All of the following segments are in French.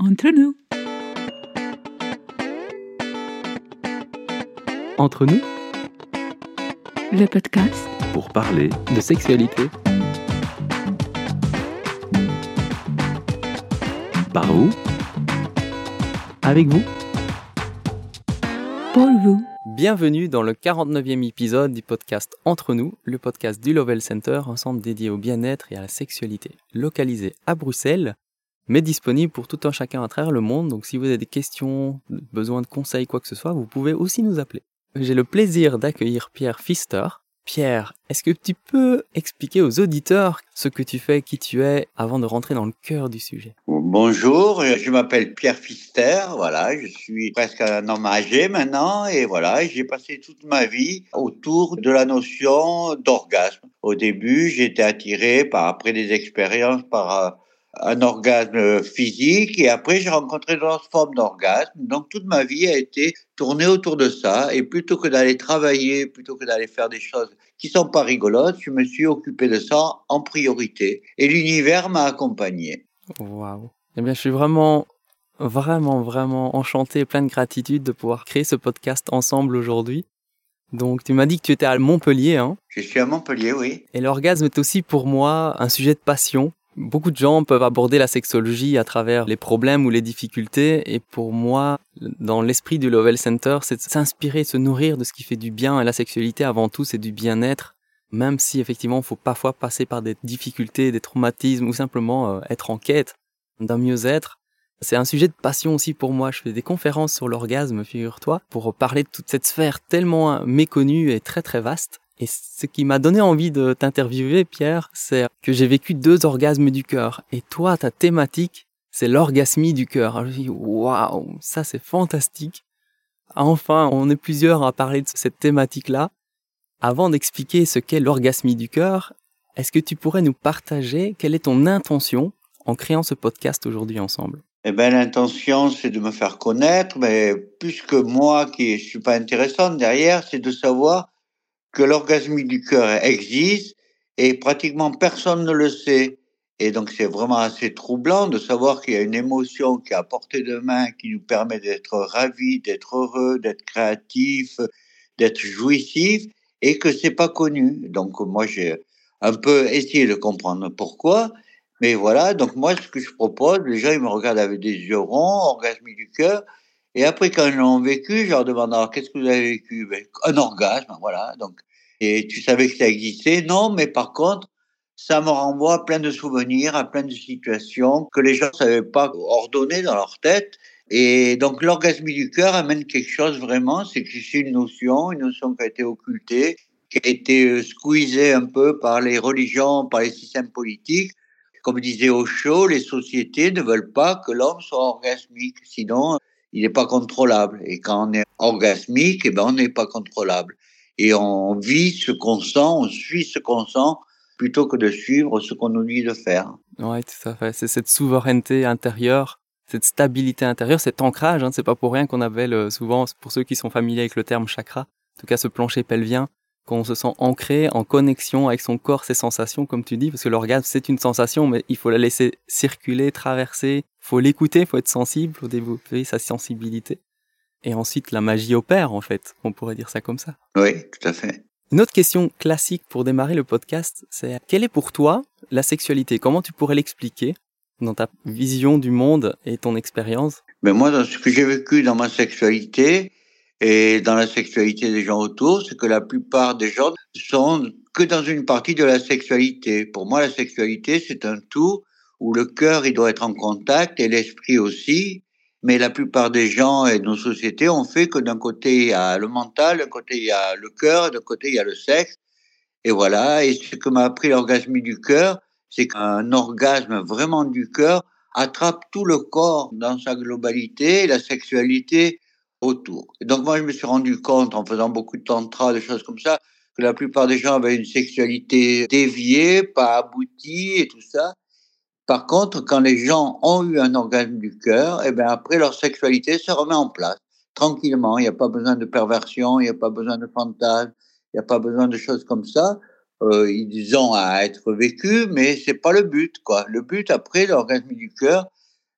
Entre nous. Entre nous, Le podcast pour parler de sexualité. Par vous, avec vous. pour vous. Bienvenue dans le 49e épisode du podcast Entre nous, le podcast du Lovell Center, un centre dédié au bien-être et à la sexualité, localisé à Bruxelles, mais disponible pour tout un chacun à travers le monde. Donc si vous avez des questions, besoin de conseils, quoi que ce soit, vous pouvez aussi nous appeler. J'ai le plaisir d'accueillir Pierre Pfister. Pierre, est-ce que tu peux expliquer aux auditeurs ce que tu fais, qui tu es, avant de rentrer dans le cœur du sujet? Bonjour, je m'appelle Pierre Fister, voilà, je suis presque un homme âgé maintenant et voilà, j'ai passé toute ma vie autour de la notion d'orgasme. Au début, j'étais attiré par après des expériences par euh, un orgasme physique et après j'ai rencontré d'autres formes d'orgasme. Donc toute ma vie a été tournée autour de ça et plutôt que d'aller travailler, plutôt que d'aller faire des choses qui sont pas rigolotes, je me suis occupé de ça en priorité et l'univers m'a accompagné. Waouh Eh bien, je suis vraiment, vraiment, vraiment enchanté et plein de gratitude de pouvoir créer ce podcast ensemble aujourd'hui. Donc, tu m'as dit que tu étais à Montpellier, hein? Je suis à Montpellier, oui. Et l'orgasme est aussi pour moi un sujet de passion. Beaucoup de gens peuvent aborder la sexologie à travers les problèmes ou les difficultés. Et pour moi, dans l'esprit du Lovell Center, c'est de s'inspirer, se nourrir de ce qui fait du bien. Et la sexualité, avant tout, c'est du bien-être. Même si effectivement, il faut parfois passer par des difficultés, des traumatismes ou simplement euh, être en quête d'un mieux-être. C'est un sujet de passion aussi pour moi. Je fais des conférences sur l'orgasme, figure-toi, pour parler de toute cette sphère tellement méconnue et très très vaste. Et ce qui m'a donné envie de t'interviewer, Pierre, c'est que j'ai vécu deux orgasmes du cœur. Et toi, ta thématique, c'est l'orgasmie du cœur. Je me waouh, ça c'est fantastique. Enfin, on est plusieurs à parler de cette thématique-là. Avant d'expliquer ce qu'est l'orgasmie du cœur, est-ce que tu pourrais nous partager quelle est ton intention en créant ce podcast aujourd'hui ensemble? Eh ben, l'intention, c'est de me faire connaître, mais plus moi qui ne suis pas intéressante derrière, c'est de savoir que l'orgasmie du cœur existe et pratiquement personne ne le sait. Et donc, c'est vraiment assez troublant de savoir qu'il y a une émotion qui est à portée de main, qui nous permet d'être ravis, d'être heureux, d'être créatif, d'être jouissif, et que c'est pas connu. Donc, moi, j'ai un peu essayé de comprendre pourquoi. Mais voilà, donc moi, ce que je propose, les gens, ils me regardent avec des yeux ronds, orgasmie du cœur. Et après, quand ils l'ont vécu, je leur demande alors, qu'est-ce que vous avez vécu? Ben, Un orgasme, voilà. Donc, et tu savais que ça existait? Non, mais par contre, ça me renvoie à plein de souvenirs, à plein de situations que les gens ne savaient pas ordonner dans leur tête. Et donc, l'orgasmie du cœur amène quelque chose vraiment, c'est que c'est une notion, une notion qui a été occultée, qui a été euh, squeezée un peu par les religions, par les systèmes politiques. Comme disait Osho, les sociétés ne veulent pas que l'homme soit orgasmique, sinon il n'est pas contrôlable. Et quand on est orgasmique, eh ben, on n'est pas contrôlable. Et on vit ce qu'on sent, on suit ce qu'on sent, plutôt que de suivre ce qu'on nous dit de faire. Ouais, tout à fait. C'est cette souveraineté intérieure, cette stabilité intérieure, cet ancrage. Hein, c'est pas pour rien qu'on appelle souvent, pour ceux qui sont familiers avec le terme chakra, en tout cas ce plancher pelvien, qu'on se sent ancré, en connexion avec son corps, ses sensations, comme tu dis, parce que l'orgasme c'est une sensation, mais il faut la laisser circuler, traverser, faut l'écouter, faut être sensible, faut développer sa sensibilité. Et ensuite, la magie opère, en fait. On pourrait dire ça comme ça. Oui, tout à fait. Une autre question classique pour démarrer le podcast, c'est quelle est pour toi la sexualité? Comment tu pourrais l'expliquer dans ta vision du monde et ton expérience? Mais moi, dans ce que j'ai vécu dans ma sexualité et dans la sexualité des gens autour, c'est que la plupart des gens sont que dans une partie de la sexualité. Pour moi, la sexualité, c'est un tout où le cœur, il doit être en contact et l'esprit aussi. Mais la plupart des gens et de nos sociétés ont fait que d'un côté, il y a le mental, d'un côté, il y a le cœur, d'un côté, il y a le sexe. Et voilà. Et ce que m'a appris l'orgasme du cœur, c'est qu'un orgasme vraiment du cœur attrape tout le corps dans sa globalité, la sexualité autour. Et donc moi, je me suis rendu compte en faisant beaucoup de tantra, des choses comme ça, que la plupart des gens avaient une sexualité déviée, pas aboutie et tout ça. Par contre, quand les gens ont eu un orgasme du cœur, et ben après leur sexualité se remet en place tranquillement. Il n'y a pas besoin de perversion, il n'y a pas besoin de fantasmes, il n'y a pas besoin de choses comme ça. Euh, ils ont à être vécus, mais c'est pas le but, quoi. Le but après l'orgasme du cœur,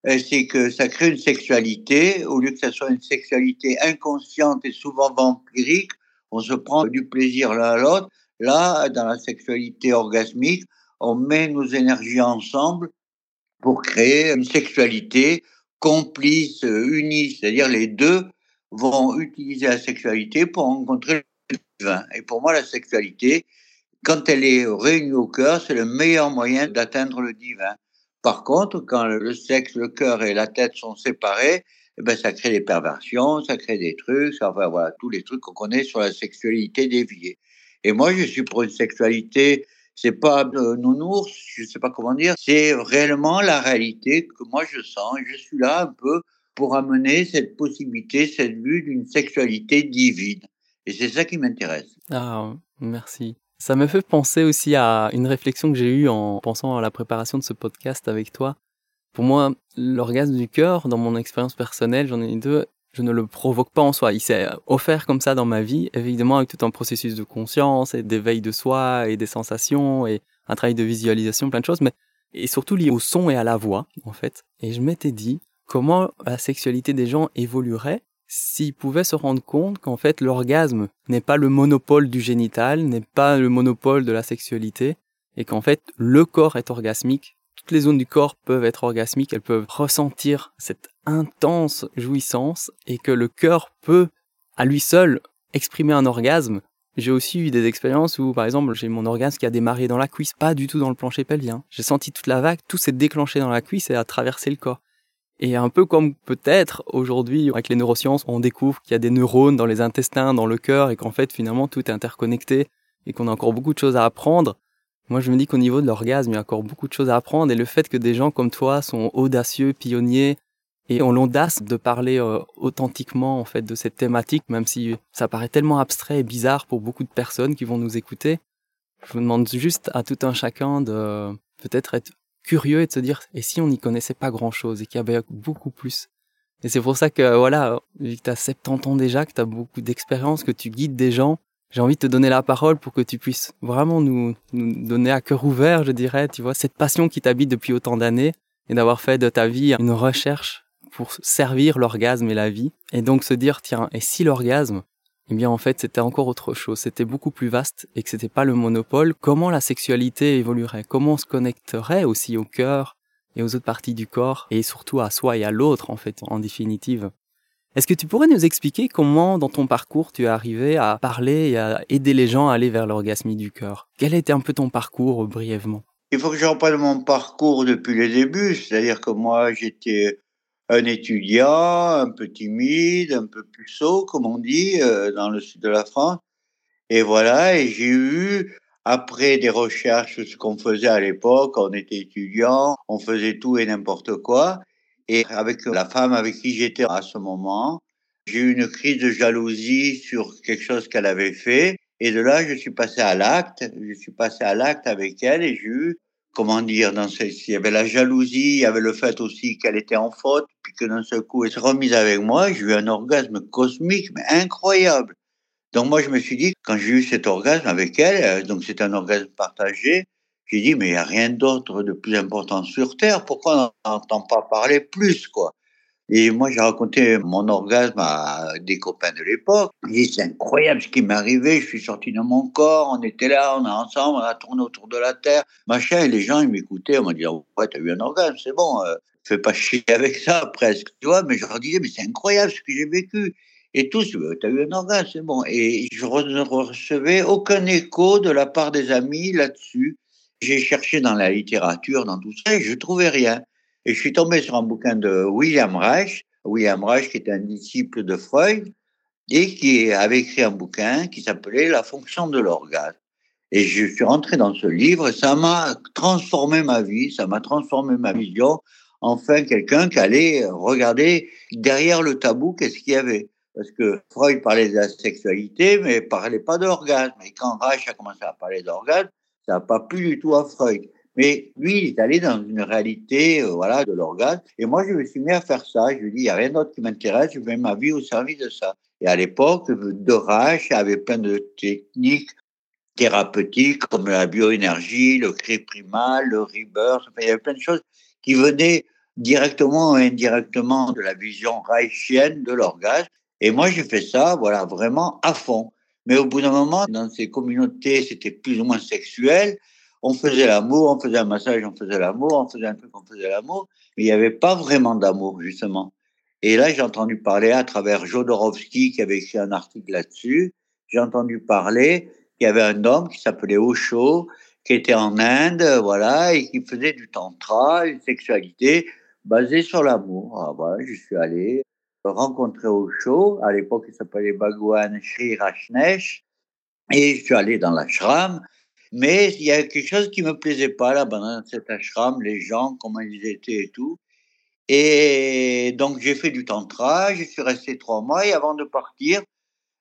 c'est que ça crée une sexualité, au lieu que ça soit une sexualité inconsciente et souvent vampirique, on se prend du plaisir l'un à l'autre. Là, dans la sexualité orgasmique, on met nos énergies ensemble pour créer une sexualité complice, unie, c'est-à-dire les deux vont utiliser la sexualité pour rencontrer le divin. Et pour moi, la sexualité, quand elle est réunie au cœur, c'est le meilleur moyen d'atteindre le divin. Par contre, quand le sexe, le cœur et la tête sont séparés, eh ben, ça crée des perversions, ça crée des trucs, ça, enfin, voilà, tous les trucs qu'on connaît sur la sexualité déviée. Et moi, je suis pour une sexualité, c'est pas euh, nounours, je sais pas comment dire, c'est réellement la réalité que moi je sens. Je suis là un peu pour amener cette possibilité, cette vue d'une sexualité divine. Et c'est ça qui m'intéresse. Ah, merci. Ça me fait penser aussi à une réflexion que j'ai eue en pensant à la préparation de ce podcast avec toi. Pour moi, l'orgasme du cœur, dans mon expérience personnelle, j'en ai deux, je ne le provoque pas en soi. Il s'est offert comme ça dans ma vie, évidemment avec tout un processus de conscience et d'éveil de soi et des sensations et un travail de visualisation, plein de choses, mais et surtout lié au son et à la voix, en fait. Et je m'étais dit comment la sexualité des gens évoluerait s'ils pouvaient se rendre compte qu'en fait l'orgasme n'est pas le monopole du génital, n'est pas le monopole de la sexualité, et qu'en fait le corps est orgasmique, toutes les zones du corps peuvent être orgasmiques, elles peuvent ressentir cette intense jouissance, et que le cœur peut à lui seul exprimer un orgasme. J'ai aussi eu des expériences où, par exemple, j'ai mon orgasme qui a démarré dans la cuisse, pas du tout dans le plancher pelvien. J'ai senti toute la vague, tout s'est déclenché dans la cuisse et a traversé le corps. Et un peu comme peut-être aujourd'hui, avec les neurosciences, on découvre qu'il y a des neurones dans les intestins, dans le cœur, et qu'en fait finalement tout est interconnecté, et qu'on a encore beaucoup de choses à apprendre. Moi je me dis qu'au niveau de l'orgasme, il y a encore beaucoup de choses à apprendre, et le fait que des gens comme toi sont audacieux, pionniers, et ont l'audace de parler euh, authentiquement en fait de cette thématique, même si ça paraît tellement abstrait et bizarre pour beaucoup de personnes qui vont nous écouter. Je vous demande juste à tout un chacun de peut-être être curieux et de se dire, et si on n'y connaissait pas grand-chose et qu'il y avait beaucoup plus? Et c'est pour ça que, voilà, vu que tu as 70 ans déjà, que tu as beaucoup d'expérience, que tu guides des gens, j'ai envie de te donner la parole pour que tu puisses vraiment nous, nous donner à cœur ouvert, je dirais, tu vois, cette passion qui t'habite depuis autant d'années et d'avoir fait de ta vie une recherche pour servir l'orgasme et la vie. Et donc se dire, tiens, et si l'orgasme, eh bien en fait c'était encore autre chose, c'était beaucoup plus vaste et que c'était pas le monopole. Comment la sexualité évoluerait? Comment on se connecterait aussi au cœur et aux autres parties du corps et surtout à soi et à l'autre en fait en définitive? Est-ce que tu pourrais nous expliquer comment dans ton parcours tu es arrivé à parler et à aider les gens à aller vers l'orgasme du cœur? Quel était un peu ton parcours brièvement? Il faut que je reprenne mon parcours depuis le début, c'est-à-dire que moi j'étais un étudiant un peu timide, un peu puceau, comme on dit, euh, dans le sud de la France. Et voilà, et j'ai eu, après des recherches, ce qu'on faisait à l'époque, on était étudiant, on faisait tout et n'importe quoi. Et avec la femme avec qui j'étais à ce moment, j'ai eu une crise de jalousie sur quelque chose qu'elle avait fait. Et de là, je suis passé à l'acte. Je suis passé à l'acte avec elle et j'ai eu comment dire, dans ce, il y avait la jalousie, il y avait le fait aussi qu'elle était en faute, puis que d'un seul coup, elle se remise avec moi, j'ai eu un orgasme cosmique, mais incroyable. Donc moi, je me suis dit, quand j'ai eu cet orgasme avec elle, euh, donc c'est un orgasme partagé, j'ai dit, mais il n'y a rien d'autre de plus important sur Terre, pourquoi on n'entend pas parler plus, quoi? Et moi, j'ai raconté mon orgasme à des copains de l'époque. J'ai dit, c'est incroyable ce qui m'est arrivé. Je suis sorti de mon corps. On était là, on est ensemble, on a tourné autour de la Terre. Machin. Et les gens, ils m'écoutaient. On m'a dit, ouais, t'as eu un orgasme, c'est bon. Euh, fais pas chier avec ça, presque. Tu vois, mais je leur disais, mais c'est incroyable ce que j'ai vécu. Et tous, t'as eu un orgasme, c'est bon. Et je ne recevais aucun écho de la part des amis là-dessus. J'ai cherché dans la littérature, dans tout ça, et je trouvais rien. Et je suis tombé sur un bouquin de William Reich, William Reich qui était un disciple de Freud, et qui avait écrit un bouquin qui s'appelait La fonction de l'orgasme. Et je suis rentré dans ce livre et ça m'a transformé ma vie, ça m'a transformé ma vision. Enfin, quelqu'un qui allait regarder derrière le tabou qu'est-ce qu'il y avait? Parce que Freud parlait de la sexualité, mais parlait pas d'orgasme. Et quand Reich a commencé à parler d'orgasme, ça n'a pas plu du tout à Freud. Mais lui, il est allé dans une réalité euh, voilà, de l'orgasme. Et moi, je me suis mis à faire ça. Je lui ai dit, il n'y a rien d'autre qui m'intéresse, je mets ma vie au service de ça. Et à l'époque, Dorach avait plein de techniques thérapeutiques comme la bioénergie, le cri primal, le rebirth. il y avait plein de choses qui venaient directement ou indirectement de la vision reichienne de l'orgasme. Et moi, j'ai fait ça, voilà, vraiment à fond. Mais au bout d'un moment, dans ces communautés, c'était plus ou moins sexuel. On faisait l'amour, on faisait un massage, on faisait l'amour, on faisait un truc, on faisait l'amour. Mais il n'y avait pas vraiment d'amour, justement. Et là, j'ai entendu parler à travers Jodorowsky, qui avait écrit un article là-dessus. J'ai entendu parler qu'il y avait un homme qui s'appelait Osho, qui était en Inde, voilà, et qui faisait du tantra, une sexualité basée sur l'amour. Ah, voilà, je suis allé rencontrer Osho. À l'époque, il s'appelait Bhagwan Sri Rajneesh. Et je suis allé dans l'ashram. Mais il y a quelque chose qui me plaisait pas là dans cet ashram, les gens, comment ils étaient et tout. Et donc j'ai fait du tantra, je suis resté trois mois et avant de partir,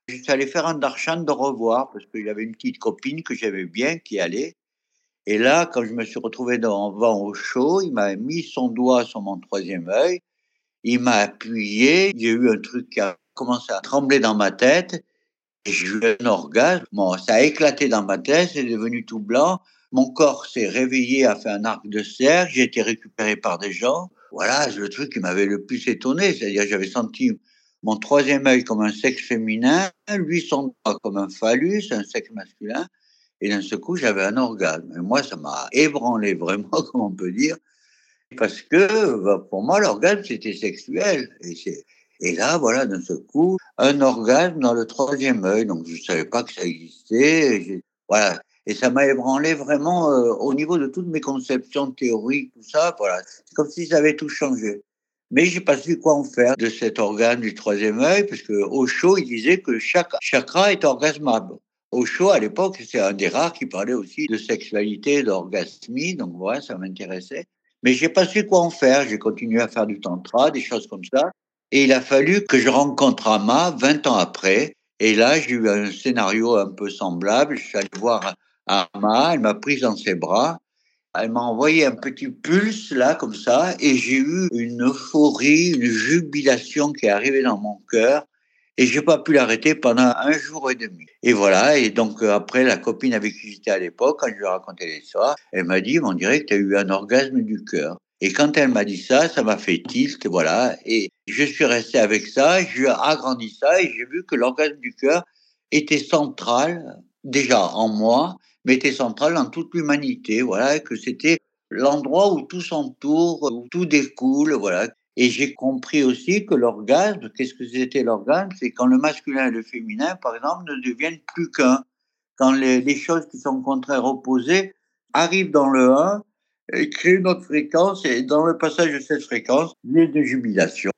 je suis allé faire un darshan de revoir parce qu'il y avait une petite copine que j'aimais bien qui allait. Et là, quand je me suis retrouvé devant au chaud, il m'a mis son doigt sur mon troisième œil il m'a appuyé, j'ai eu un truc qui a commencé à trembler dans ma tête, j'ai eu un orgasme. Bon, ça a éclaté dans ma tête, c'est devenu tout blanc. Mon corps s'est réveillé, a fait un arc de cercle, j'ai été récupéré par des gens. Voilà, c'est le truc qui m'avait le plus étonné, c'est-à-dire j'avais senti mon troisième œil comme un sexe féminin, lui son doigt comme un phallus, un sexe masculin, et d'un seul coup j'avais un orgasme. Et moi, ça m'a ébranlé vraiment, comme on peut dire. Parce que bah, pour moi, l'orgasme, c'était sexuel. Et, et là, voilà, d'un seul coup, un orgasme dans le troisième œil. Donc, je ne savais pas que ça existait. voilà. Et ça m'a ébranlé vraiment euh, au niveau de toutes mes conceptions théoriques, tout ça. Voilà. C'est comme si ça avait tout changé. Mais j'ai pas su quoi en faire de cet organe du troisième œil, parce que Osho, il disait que chaque chakra est orgasmable. Osho, à l'époque, c'est un des rares qui parlait aussi de sexualité, d'orgasmie, donc voilà, ça m'intéressait. Mais j'ai pas su quoi en faire. J'ai continué à faire du tantra, des choses comme ça. Et il a fallu que je rencontre Ama 20 ans après. Et là, j'ai eu un scénario un peu semblable. Je suis allé voir Ama, elle m'a prise dans ses bras. Elle m'a envoyé un petit pulse là, comme ça, et j'ai eu une euphorie, une jubilation qui est arrivée dans mon cœur et j'ai pas pu l'arrêter pendant un jour et demi. Et voilà, et donc euh, après, la copine avec qui j'étais à l'époque, quand je lui ai raconté l'histoire, elle m'a dit, on dirait que tu as eu un orgasme du cœur. Et quand elle m'a dit ça, ça m'a fait tilt, voilà. Et je suis resté avec ça, j'ai agrandi ça et j'ai vu que l'orgasme du cœur était central, déjà en moi, mais était central dans toute l'humanité, voilà, que c'était l'endroit où tout s'entoure, où tout découle, voilà. Et j'ai compris aussi que l'orgasme, qu'est-ce que c'était l'orgasme? C'est quand le masculin et le féminin, par exemple, ne deviennent plus qu'un. Quand les, choses qui sont contraires opposées arrivent dans le 1 et créent une autre fréquence, et dans le passage de cette fréquence, il y a de jubilation,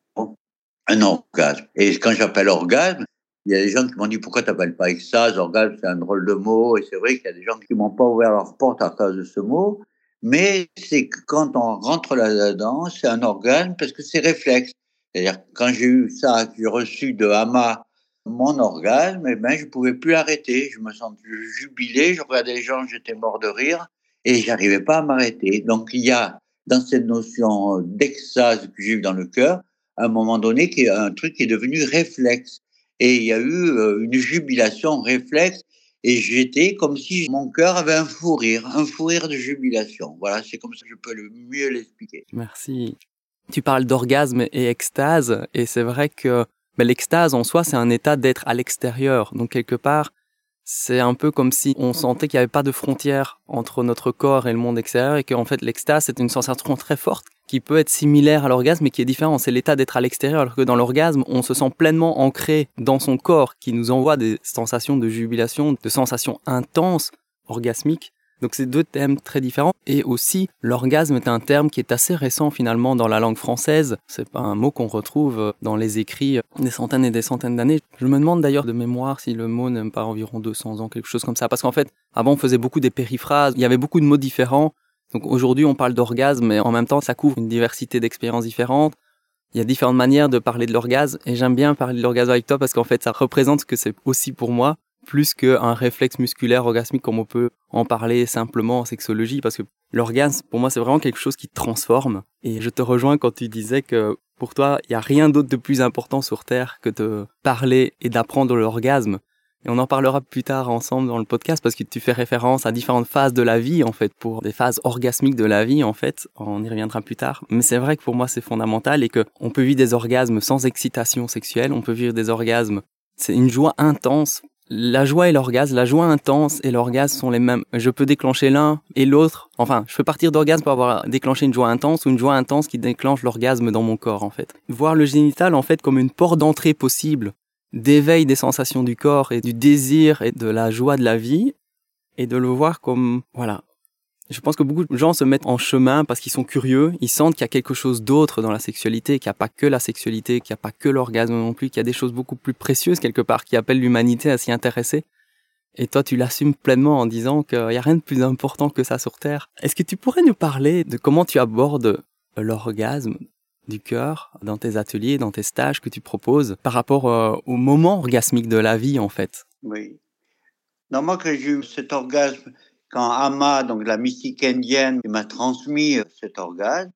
un orgasme. Et quand j'appelle orgasme, il y a des gens qui m'ont dit pourquoi tu n'appelles pas extase, orgasme c'est un drôle de mot, et c'est vrai qu'il y a des gens qui m'ont pas ouvert leur porte à cause de ce mot, mais c'est que quand on rentre là-dedans, c'est un organe parce que c'est réflexe. C'est-à-dire, quand j'ai eu ça, j'ai reçu de Hama mon orgasme, eh ben, je pouvais plus arrêter. Je me sentais jubilé, je regardais les gens, j'étais mort de rire et j'arrivais pas à m'arrêter. Donc, il y a dans cette notion d'extase que j'ai eu dans le cœur, à un moment donné, qui est un truc qui est devenu réflexe. Et il y a eu euh, une jubilation réflexe et j'étais comme si mon cœur avait un fou rire, un fou rire de jubilation. Voilà, c'est comme ça que je peux le mieux l'expliquer. Merci. Tu parles d'orgasme et extase, et c'est vrai que mais l'extase en soi, c'est un état d'être à l'extérieur. Donc quelque part, c'est un peu comme si on sentait qu'il n'y avait pas de frontière entre notre corps et le monde extérieur, et qu'en fait l'extase, c'est une sensation très forte qui peut être similaire à l'orgasme, mais qui est différent. C'est l'état d'être à l'extérieur, alors que dans l'orgasme, on se sent pleinement ancré dans son corps, qui nous envoie des sensations de jubilation, de sensations intenses, orgasmiques. Donc c'est deux thèmes très différents. Et aussi, l'orgasme est un terme qui est assez récent finalement dans la langue française. C'est pas un mot qu'on retrouve dans les écrits des centaines et des centaines d'années. Je me demande d'ailleurs de mémoire si le mot n'aime pas environ 200 ans, quelque chose comme ça. Parce qu'en fait, avant on faisait beaucoup des périphrases, il y avait beaucoup de mots différents. Donc aujourd'hui, on parle d'orgasme, mais en même temps, ça couvre une diversité d'expériences différentes. Il y a différentes manières de parler de l'orgasme, et j'aime bien parler de l'orgasme avec toi parce qu'en fait, ça représente ce que c'est aussi pour moi, plus qu'un réflexe musculaire orgasmique comme on peut en parler simplement en sexologie, parce que l'orgasme, pour moi, c'est vraiment quelque chose qui transforme. Et je te rejoins quand tu disais que pour toi, il n'y a rien d'autre de plus important sur Terre que de parler et d'apprendre l'orgasme. Et on en parlera plus tard ensemble dans le podcast parce que tu fais référence à différentes phases de la vie, en fait, pour des phases orgasmiques de la vie, en fait. On y reviendra plus tard. Mais c'est vrai que pour moi, c'est fondamental et que on peut vivre des orgasmes sans excitation sexuelle. On peut vivre des orgasmes. C'est une joie intense. La joie et l'orgasme, la joie intense et l'orgasme sont les mêmes. Je peux déclencher l'un et l'autre. Enfin, je peux partir d'orgasme pour avoir déclenché une joie intense ou une joie intense qui déclenche l'orgasme dans mon corps, en fait. Voir le génital, en fait, comme une porte d'entrée possible d'éveil des sensations du corps et du désir et de la joie de la vie et de le voir comme voilà. Je pense que beaucoup de gens se mettent en chemin parce qu'ils sont curieux, ils sentent qu'il y a quelque chose d'autre dans la sexualité, qu'il n'y a pas que la sexualité, qu'il n'y a pas que l'orgasme non plus, qu'il y a des choses beaucoup plus précieuses quelque part qui appellent l'humanité à s'y intéresser. Et toi, tu l'assumes pleinement en disant qu'il n'y a rien de plus important que ça sur Terre. Est-ce que tu pourrais nous parler de comment tu abordes l'orgasme du cœur dans tes ateliers, dans tes stages que tu proposes par rapport euh, au moment orgasmique de la vie en fait? Oui. Non, moi que j'ai eu cet orgasme quand Ama, donc la mystique indienne, m'a transmis euh, cet orgasme,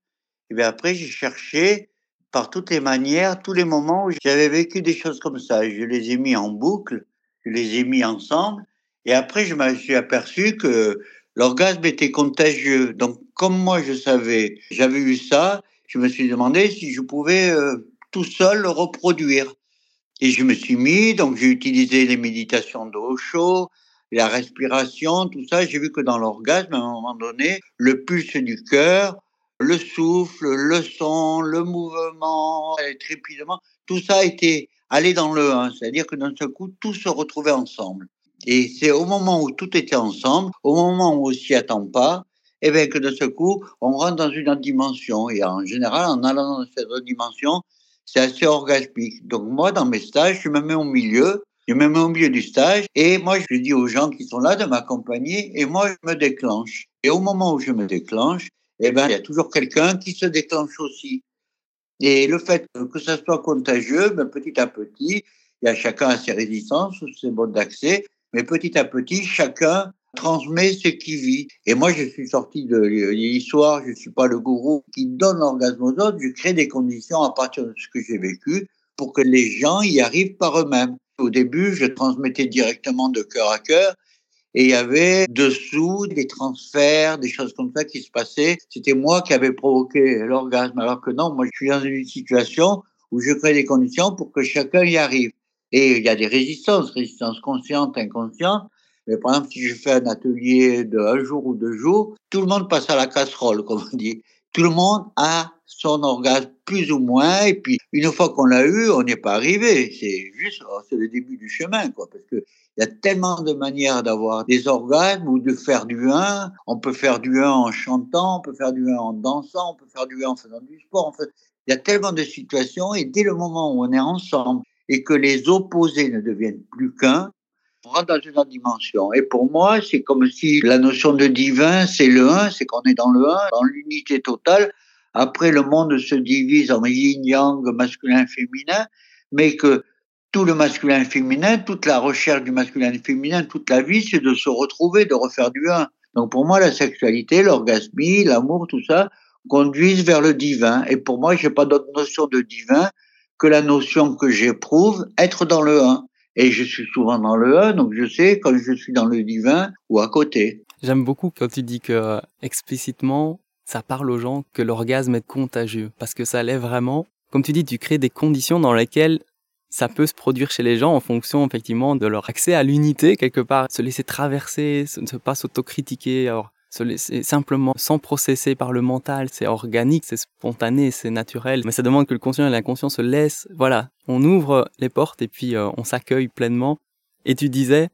et bien après j'ai cherché par toutes les manières, tous les moments où j'avais vécu des choses comme ça. Je les ai mis en boucle, je les ai mis ensemble, et après je me suis aperçu que l'orgasme était contagieux. Donc comme moi je savais, j'avais eu ça, je me suis demandé si je pouvais euh, tout seul le reproduire. Et je me suis mis, donc j'ai utilisé les méditations d'eau chaud, la respiration, tout ça. J'ai vu que dans l'orgasme, à un moment donné, le pulse du cœur, le souffle, le son, le mouvement, les trépiedements, tout ça était allé dans le 1. C'est-à-dire que d'un seul coup, tout se retrouvait ensemble. Et c'est au moment où tout était ensemble, au moment où on s'y attend pas, et eh bien que de ce coup, on rentre dans une autre dimension. Et en général, en allant dans cette autre dimension, c'est assez orgasmique. Donc moi, dans mes stages, je me mets au milieu, je me mets au milieu du stage, et moi, je dis aux gens qui sont là de m'accompagner, et moi, je me déclenche. Et au moment où je me déclenche, eh ben, il y a toujours quelqu'un qui se déclenche aussi. Et le fait que ça soit contagieux, ben, petit à petit, il y a chacun a ses résistances, ses modes d'accès, mais petit à petit, chacun transmet ce qu'il vit. Et moi, je suis sorti de l'histoire, je ne suis pas le gourou qui donne l'orgasme aux autres, je crée des conditions à partir de ce que j'ai vécu pour que les gens y arrivent par eux-mêmes. Au début, je transmettais directement de cœur à cœur, et il y avait dessous des transferts, des choses comme ça qui se passaient. C'était moi qui avais provoqué l'orgasme, alors que non, moi je suis dans une situation où je crée des conditions pour que chacun y arrive. Et il y a des résistances, résistances conscientes, inconscientes, mais par exemple, si je fais un atelier de un jour ou deux jours, tout le monde passe à la casserole, comme on dit. Tout le monde a son orgasme plus ou moins, et puis une fois qu'on l'a eu, on n'est pas arrivé. C'est juste, oh, c'est le début du chemin, quoi, parce que il y a tellement de manières d'avoir des orgasmes ou de faire du 1. On peut faire du 1 en chantant, on peut faire du 1 en dansant, on peut faire du 1 en faisant du sport. En fait, il y a tellement de situations et dès le moment où on est ensemble et que les opposés ne deviennent plus qu'un, rentre dans une autre dimension. Et pour moi, c'est comme si la notion de divin, c'est le 1, c'est qu'on est dans le 1, dans l'unité totale. Après, le monde se divise en yin-yang, masculin-féminin, mais que tout le masculin-féminin, toute la recherche du masculin-féminin, toute la vie, c'est de se retrouver, de refaire du 1. Donc pour moi, la sexualité, l'orgasmie, l'amour, tout ça, conduisent vers le divin. Et pour moi, j'ai pas d'autre notion de divin que la notion que j'éprouve, être dans le 1. Et je suis souvent dans le 1, donc je sais quand je suis dans le divin ou à côté. J'aime beaucoup quand tu dis que explicitement, ça parle aux gens que l'orgasme est contagieux, parce que ça l'est vraiment. Comme tu dis, tu crées des conditions dans lesquelles ça peut se produire chez les gens en fonction effectivement de leur accès à l'unité quelque part, se laisser traverser, ne pas s'autocritiquer. Se simplement sans processer par le mental, c'est organique, c'est spontané, c'est naturel, mais ça demande que le conscient et l'inconscient se laissent, voilà, on ouvre les portes et puis euh, on s'accueille pleinement. Et tu disais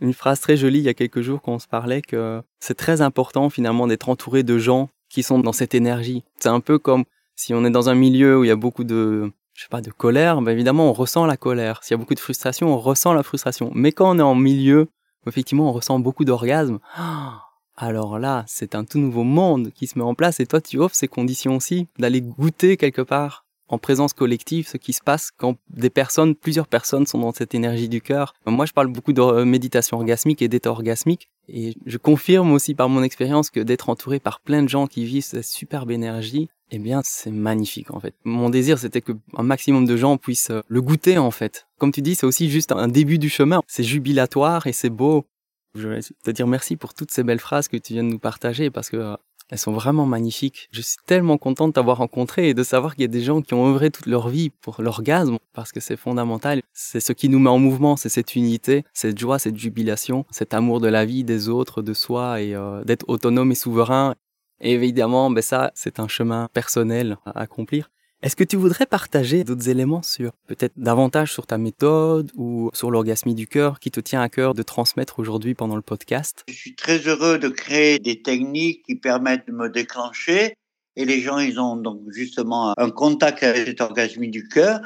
une phrase très jolie il y a quelques jours quand on se parlait que c'est très important finalement d'être entouré de gens qui sont dans cette énergie. C'est un peu comme si on est dans un milieu où il y a beaucoup de je sais pas de colère, ben évidemment on ressent la colère. S'il y a beaucoup de frustration, on ressent la frustration. Mais quand on est en milieu, effectivement on ressent beaucoup d'orgasme. Ah, alors là, c'est un tout nouveau monde qui se met en place et toi, tu offres ces conditions aussi d'aller goûter quelque part en présence collective ce qui se passe quand des personnes, plusieurs personnes sont dans cette énergie du cœur. Moi, je parle beaucoup de méditation orgasmique et d'état orgasmique Et je confirme aussi par mon expérience que d'être entouré par plein de gens qui vivent cette superbe énergie, eh bien, c'est magnifique en fait. Mon désir, c'était que un maximum de gens puissent euh, le goûter en fait. Comme tu dis, c'est aussi juste un début du chemin. C'est jubilatoire et c'est beau. Je vais te dire merci pour toutes ces belles phrases que tu viens de nous partager parce que euh, elles sont vraiment magnifiques. Je suis tellement content de t'avoir rencontré et de savoir qu'il y a des gens qui ont œuvré toute leur vie pour l'orgasme parce que c'est fondamental. C'est ce qui nous met en mouvement, c'est cette unité, cette joie, cette jubilation, cet amour de la vie, des autres, de soi et euh, d'être autonome et souverain. Et évidemment, ben ça, c'est un chemin personnel à accomplir. Est-ce que tu voudrais partager d'autres éléments sur peut-être davantage sur ta méthode ou sur l'orgasmie du cœur qui te tient à cœur de transmettre aujourd'hui pendant le podcast? Je suis très heureux de créer des techniques qui permettent de me déclencher. Et les gens, ils ont donc justement un contact avec cette orgasmie du cœur.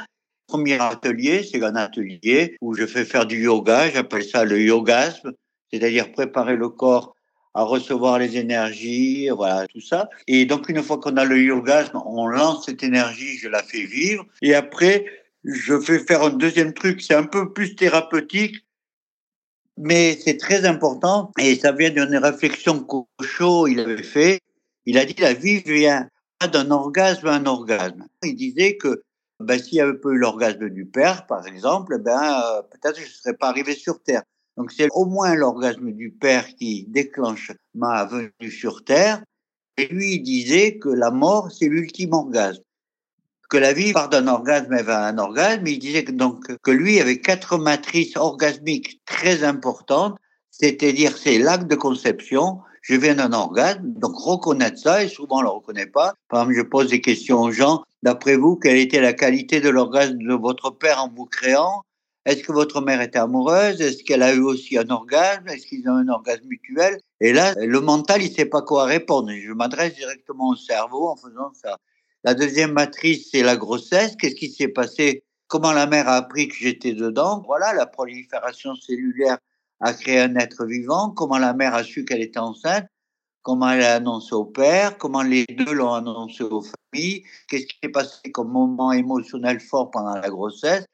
Premier atelier, c'est un atelier où je fais faire du yoga, j'appelle ça le yogasme, c'est-à-dire préparer le corps à recevoir les énergies, voilà, tout ça. Et donc, une fois qu'on a le yogasme, on lance cette énergie, je la fais vivre. Et après, je fais faire un deuxième truc, c'est un peu plus thérapeutique, mais c'est très important. Et ça vient d'une réflexion qu'Ocho, il avait fait. Il a dit, la vie vient d'un orgasme à un orgasme. Il disait que ben, s'il n'y avait pas eu l'orgasme du père, par exemple, ben, euh, peut-être je ne serais pas arrivé sur Terre. Donc c'est au moins l'orgasme du père qui déclenche ma venue sur Terre. Et lui, il disait que la mort, c'est l'ultime orgasme. Que la vie part d'un orgasme et va à un orgasme. Il disait que, donc, que lui avait quatre matrices orgasmiques très importantes. C'est-à-dire, c'est l'acte de conception. Je viens d'un orgasme. Donc, reconnaître ça, et souvent on le reconnaît pas. Par exemple, je pose des questions aux gens. D'après vous, quelle était la qualité de l'orgasme de votre père en vous créant? Est-ce que votre mère était amoureuse? Est-ce qu'elle a eu aussi un orgasme? Est-ce qu'ils ont un orgasme mutuel? Et là, le mental, il sait pas quoi répondre. Je m'adresse directement au cerveau en faisant ça. La deuxième matrice, c'est la grossesse. Qu'est-ce qui s'est passé? Comment la mère a appris que j'étais dedans? Voilà, la prolifération cellulaire a créé un être vivant. Comment la mère a su qu'elle était enceinte? Comment elle a annoncé au père? Comment les deux l'ont annoncé aux familles? Qu'est-ce qui s'est passé comme moment émotionnel fort pendant la grossesse?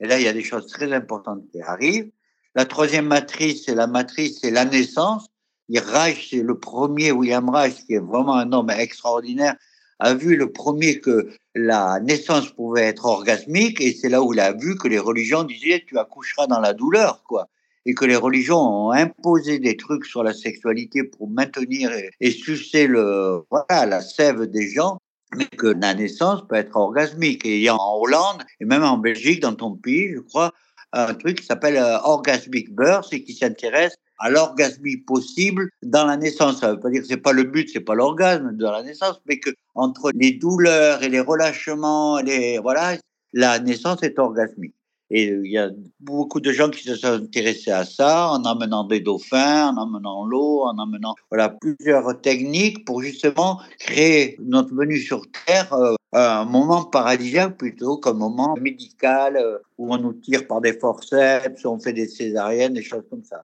Et là, il y a des choses très importantes qui arrivent. La troisième matrice, c'est la matrice, c'est la naissance. Il Reich, c'est le premier, William Reich, qui est vraiment un homme extraordinaire, a vu le premier que la naissance pouvait être orgasmique, et c'est là où il a vu que les religions disaient tu accoucheras dans la douleur, quoi. Et que les religions ont imposé des trucs sur la sexualité pour maintenir et, et sucer le, voilà, la sève des gens mais que la naissance peut être orgasmique. Et il y a en Hollande, et même en Belgique, dans ton pays, je crois, un truc qui s'appelle euh, Orgasmic Birth et qui s'intéresse à l'orgasmie possible dans la naissance. Ça veut pas dire que c'est pas le but, c'est pas l'orgasme de la naissance, mais que entre les douleurs et les relâchements, les, voilà, la naissance est orgasmique. Et il y a beaucoup de gens qui se sont intéressés à ça en amenant des dauphins, en amenant l'eau, en amenant voilà plusieurs techniques pour justement créer notre venue sur Terre euh, un moment paradisiaque plutôt qu'un moment médical euh, où on nous tire par des forceps, on fait des césariennes, des choses comme ça.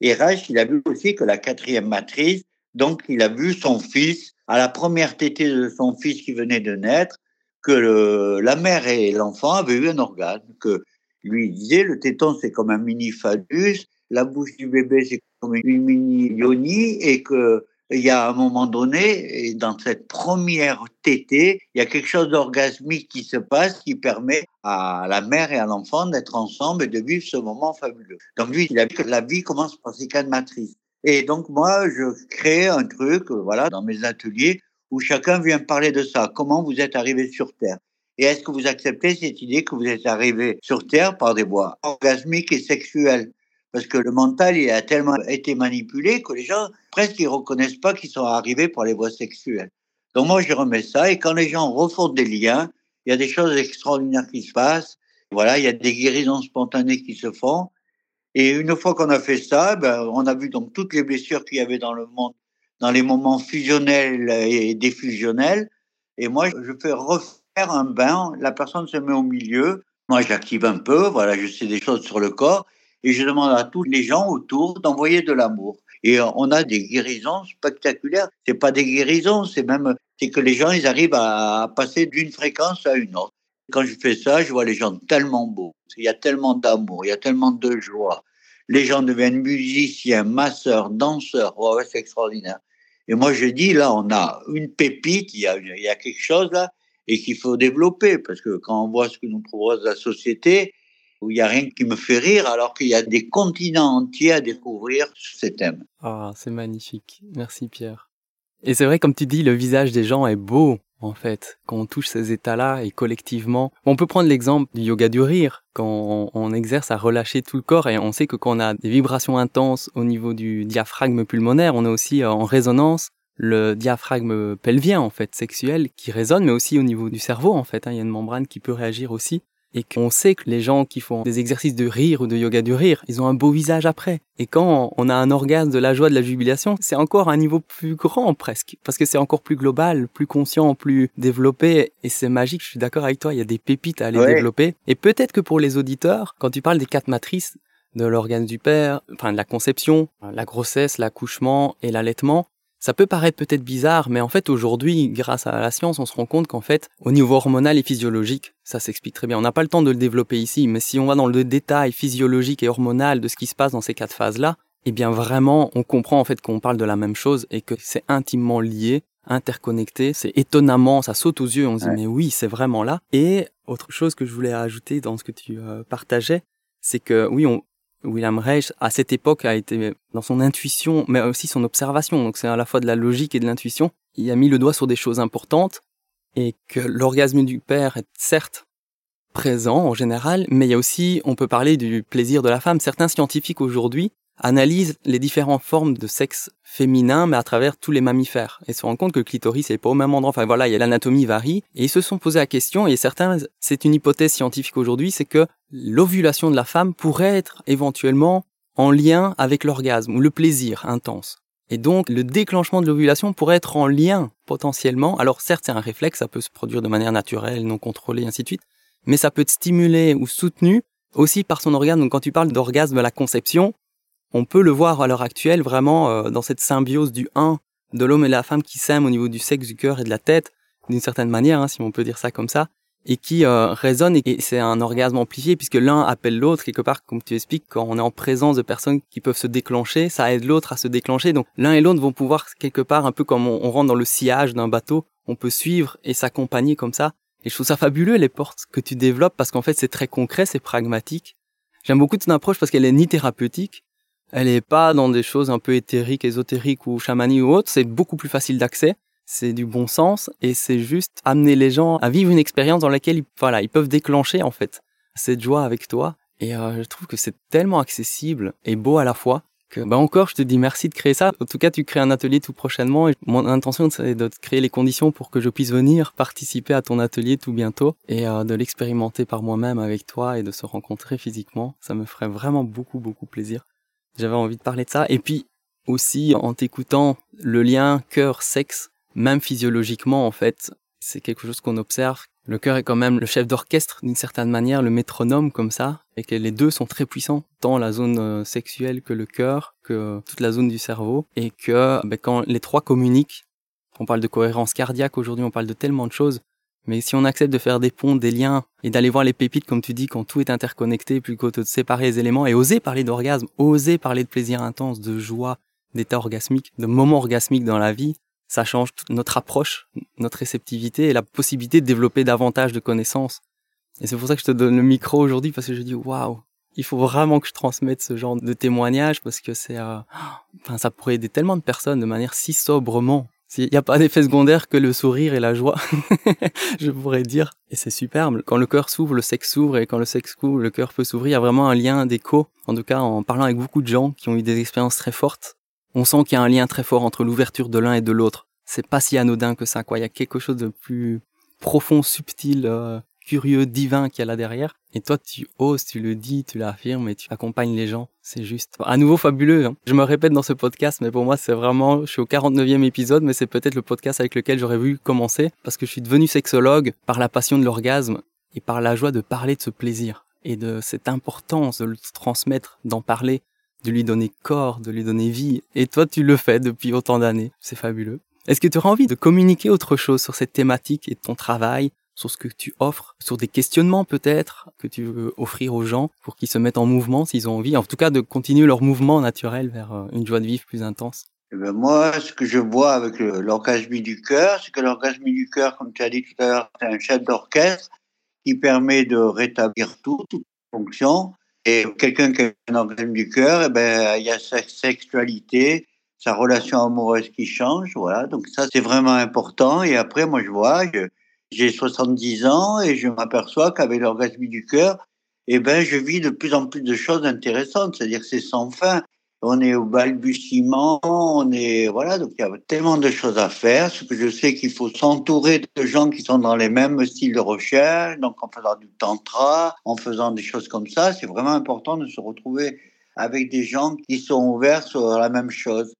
Et Reich, il a vu aussi que la quatrième matrice, donc il a vu son fils à la première tétée de son fils qui venait de naître, que la mère et l'enfant avaient eu un orgasme, que lui disait le téton c'est comme un mini phallus, la bouche du bébé c'est comme une mini yoni et que il y a un moment donné, et dans cette première tétée, il y a quelque chose d'orgasmique qui se passe qui permet à la mère et à l'enfant d'être ensemble et de vivre ce moment fabuleux. Donc lui, il a vu que la vie commence par ces quatre matrices. Et donc moi, je crée un truc, voilà, dans mes ateliers, où chacun vient parler de ça. Comment vous êtes arrivé sur Terre? Et est-ce que vous acceptez cette idée que vous êtes arrivé sur Terre par des voies orgasmiques et sexuelles? Parce que le mental, il a tellement été manipulé que les gens presque ils reconnaissent pas qu'ils sont arrivés par les voies sexuelles. Donc moi, je remets ça. Et quand les gens refont des liens, il y a des choses extraordinaires qui se passent. Voilà, il y a des guérisons spontanées qui se font. Et une fois qu'on a fait ça, ben, on a vu donc toutes les blessures qu'il y avait dans le monde, dans les moments fusionnels et défusionnels. Et moi, je fais refaire un bain, la personne se met au milieu. Moi, j'active un peu, voilà, je sais des choses sur le corps et je demande à tous les gens autour d'envoyer de l'amour. Et euh, on a des guérisons spectaculaires. C'est pas des guérisons, c'est même c'est que les gens ils arrivent à passer d'une fréquence à une autre. Quand je fais ça, je vois les gens tellement beaux. Il y a tellement d'amour, il y a tellement de joie. les gens deviennent musiciens, masseurs, danseurs. Ouais, c'est extraordinaire. Et moi, je dis, là, on a une pépite, il y a, il y a quelque chose là, et qu'il faut développer, parce que quand on voit ce que nous propose la société, il n'y a rien qui me fait rire, alors qu'il y a des continents entiers à découvrir sur ces thèmes. Ah, c'est magnifique. Merci Pierre. Et c'est vrai, comme tu dis, le visage des gens est beau, en fait, quand on touche ces états-là et collectivement. On peut prendre l'exemple du yoga du rire, quand on, exerce à relâcher tout le corps et on sait que quand on a des vibrations intenses au niveau du diaphragme pulmonaire, on a aussi en résonance le diaphragme pelvien, en fait, sexuel, qui résonne, mais aussi au niveau du cerveau, en fait. Hein. il y a une membrane qui peut réagir aussi et qu'on sait que les gens qui font des exercices de rire ou de yoga du rire, ils ont un beau visage après. Et quand on a un orgasme de la joie, de la jubilation, c'est encore un niveau plus grand presque, parce que c'est encore plus global, plus conscient, plus développé, et c'est magique, je suis d'accord avec toi, il y a des pépites à aller développer. Et peut-être que pour les auditeurs, quand tu parles des quatre matrices, de l'organe du père, enfin de la conception, la grossesse, l'accouchement et l'allaitement, ça peut paraître peut-être bizarre, mais en fait aujourd'hui, grâce à la science, on se rend compte qu'en fait, au niveau hormonal et physiologique, ça s'explique très bien. On n'a pas le temps de le développer ici, mais si on va dans le détail physiologique et hormonal de ce qui se passe dans ces quatre phases-là, eh bien vraiment, on comprend en fait qu'on parle de la même chose et que c'est intimement lié, interconnecté. C'est étonnamment, ça saute aux yeux, on se dit mais oui, c'est vraiment là. Et autre chose que je voulais ajouter dans ce que tu euh, partageais, c'est que oui, on, William Reich, à cette époque, a été dans son intuition, mais aussi son observation. Donc c'est à la fois de la logique et de l'intuition. Il a mis le doigt sur des choses importantes et que l'orgasme du père est certes présent en général, mais il y a aussi, on peut parler du plaisir de la femme. Certains scientifiques aujourd'hui analysent les différentes formes de sexe féminin, mais à travers tous les mammifères, et se rendent compte que le clitoris n'est pas au même endroit. Enfin voilà, l'anatomie varie, et ils se sont posé la question, et certains, c'est une hypothèse scientifique aujourd'hui, c'est que l'ovulation de la femme pourrait être éventuellement en lien avec l'orgasme ou le plaisir intense. Et donc, le déclenchement de l'ovulation pourrait être en lien potentiellement. Alors certes, c'est un réflexe, ça peut se produire de manière naturelle, non contrôlée, ainsi de suite, mais ça peut être stimulé ou soutenu aussi par son organe. Donc quand tu parles d'orgasme à la conception, on peut le voir à l'heure actuelle vraiment euh, dans cette symbiose du un de l'homme et la femme qui s'aiment au niveau du sexe, du cœur et de la tête, d'une certaine manière, hein, si on peut dire ça comme ça, et qui euh, résonne et c'est un orgasme amplifié puisque l'un appelle l'autre quelque part, comme tu expliques, quand on est en présence de personnes qui peuvent se déclencher, ça aide l'autre à se déclencher. Donc l'un et l'autre vont pouvoir quelque part, un peu comme on, on rentre dans le sillage d'un bateau, on peut suivre et s'accompagner comme ça. Et je trouve ça fabuleux les portes que tu développes parce qu'en fait c'est très concret, c'est pragmatique. J'aime beaucoup ton approche parce qu'elle est ni thérapeutique, elle est pas dans des choses un peu éthériques, ésotériques ou chamaniques ou autres. C'est beaucoup plus facile d'accès. C'est du bon sens et c'est juste amener les gens à vivre une expérience dans laquelle ils, voilà, ils peuvent déclencher en fait cette joie avec toi. Et euh, je trouve que c'est tellement accessible et beau à la fois que bah encore je te dis merci de créer ça. En tout cas, tu crées un atelier tout prochainement et mon intention c'est de créer les conditions pour que je puisse venir participer à ton atelier tout bientôt et euh, de l'expérimenter par moi-même avec toi et de se rencontrer physiquement. Ça me ferait vraiment beaucoup beaucoup plaisir. J'avais envie de parler de ça. Et puis aussi, en t'écoutant, le lien cœur-sexe, même physiologiquement, en fait, c'est quelque chose qu'on observe. Le cœur est quand même le chef d'orchestre d'une certaine manière, le métronome comme ça, et que les deux sont très puissants, tant la zone euh, sexuelle que le cœur, que toute la zone du cerveau, et que ben, quand les trois communiquent, on parle de cohérence cardiaque aujourd'hui, on parle de tellement de choses, mais si on accepte de faire des ponts, des liens et d'aller voir les pépites, comme tu dis, quand tout est interconnecté, plutôt que de séparer les éléments et oser parler d'orgasme, oser parler de plaisir intense, de joie, d'état orgasmique, de moments orgasmiques dans la vie, ça change notre approche, notre réceptivité et la possibilité de développer davantage de connaissances. Et c'est pour ça que je te donne le micro aujourd'hui parce que je dis waouh, il faut vraiment que je transmette ce genre de témoignage parce que c'est, euh, enfin, ça pourrait aider tellement de personnes de manière si sobrement il n'y a pas d'effet secondaire que le sourire et la joie, je pourrais dire. Et c'est superbe. Quand le cœur s'ouvre, le sexe s'ouvre, et quand le sexe s'ouvre, le cœur peut s'ouvrir. Il y a vraiment un lien d'écho. En tout cas, en parlant avec beaucoup de gens qui ont eu des expériences très fortes, on sent qu'il y a un lien très fort entre l'ouverture de l'un et de l'autre. C'est pas si anodin que ça, quoi. Il y a quelque chose de plus profond, subtil, euh, curieux, divin qu'il y a là derrière. Et toi, tu oses, tu le dis, tu l'affirmes et tu accompagnes les gens. C'est juste à nouveau fabuleux. Hein. Je me répète dans ce podcast, mais pour moi, c'est vraiment, je suis au 49e épisode, mais c'est peut-être le podcast avec lequel j'aurais voulu commencer parce que je suis devenu sexologue par la passion de l'orgasme et par la joie de parler de ce plaisir et de cette importance de le transmettre, d'en parler, de lui donner corps, de lui donner vie. Et toi, tu le fais depuis autant d'années. C'est fabuleux. Est-ce que tu auras envie de communiquer autre chose sur cette thématique et ton travail sur ce que tu offres, sur des questionnements peut-être que tu veux offrir aux gens pour qu'ils se mettent en mouvement s'ils ont envie, en tout cas de continuer leur mouvement naturel vers euh, une joie de vivre plus intense eh ben moi, ce que je vois avec l'orgasme du cœur, c'est que l'orgasme du cœur, comme tu as dit tout à l'heure, c'est un chef d'orchestre qui permet de rétablir tout, toute fonction. Et quelqu'un qui a un orgasme du cœur, eh ben, il y a sa sexualité, sa relation amoureuse qui change. Voilà. Donc ça, c'est vraiment important. Et après, moi, je vois, j'ai 70 ans et je m'aperçois qu'avec l'orgasme du cœur, eh ben, je vis de plus en plus de choses intéressantes. C'est-à-dire que c'est sans fin on est au balbutiement, on est voilà, donc il y a tellement de choses à faire. Ce que je sais qu'il faut s'entourer de gens qui sont dans les mêmes styles de recherche, donc en faisant du tantra, en faisant des choses comme ça, c'est vraiment important de se retrouver avec des gens qui sont ouverts sur la même chose.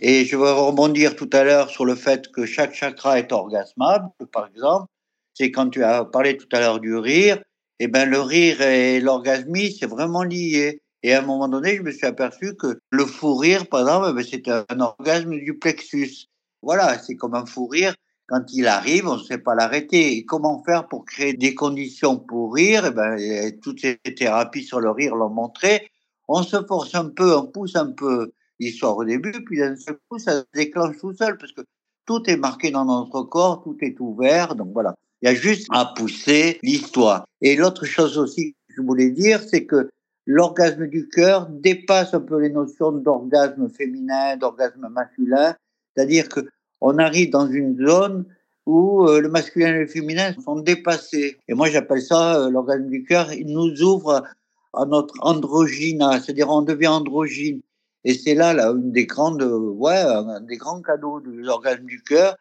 Et je vais rebondir tout à l'heure sur le fait que chaque chakra est orgasmable, par exemple. C'est quand tu as parlé tout à l'heure du rire, et eh ben le rire et l'orgasmie, c'est vraiment lié. Et à un moment donné, je me suis aperçu que le fou rire, par exemple, eh ben, c'est un orgasme du plexus. Voilà, c'est comme un fou rire. Quand il arrive, on ne sait pas l'arrêter. Et comment faire pour créer des conditions pour rire? Eh ben, Toutes ces thérapies sur le rire l'ont montré. On se force un peu, on pousse un peu l'histoire au début, puis d'un seul coup, ça se déclenche tout seul, parce que tout est marqué dans notre corps, tout est ouvert. Donc voilà, il y a juste à pousser l'histoire. Et l'autre chose aussi que je voulais dire, c'est que l'orgasme du cœur dépasse un peu les notions d'orgasme féminin, d'orgasme masculin. C'est-à-dire que on arrive dans une zone où euh, le masculin et le féminin sont dépassés. Et moi, j'appelle ça euh, l'orgasme du cœur. Il nous ouvre à notre androgyne, c'est-à-dire on devient androgyne. Et c'est là, là, une des grandes, ouais, un des grands cadeaux de l'orgasme du cœur,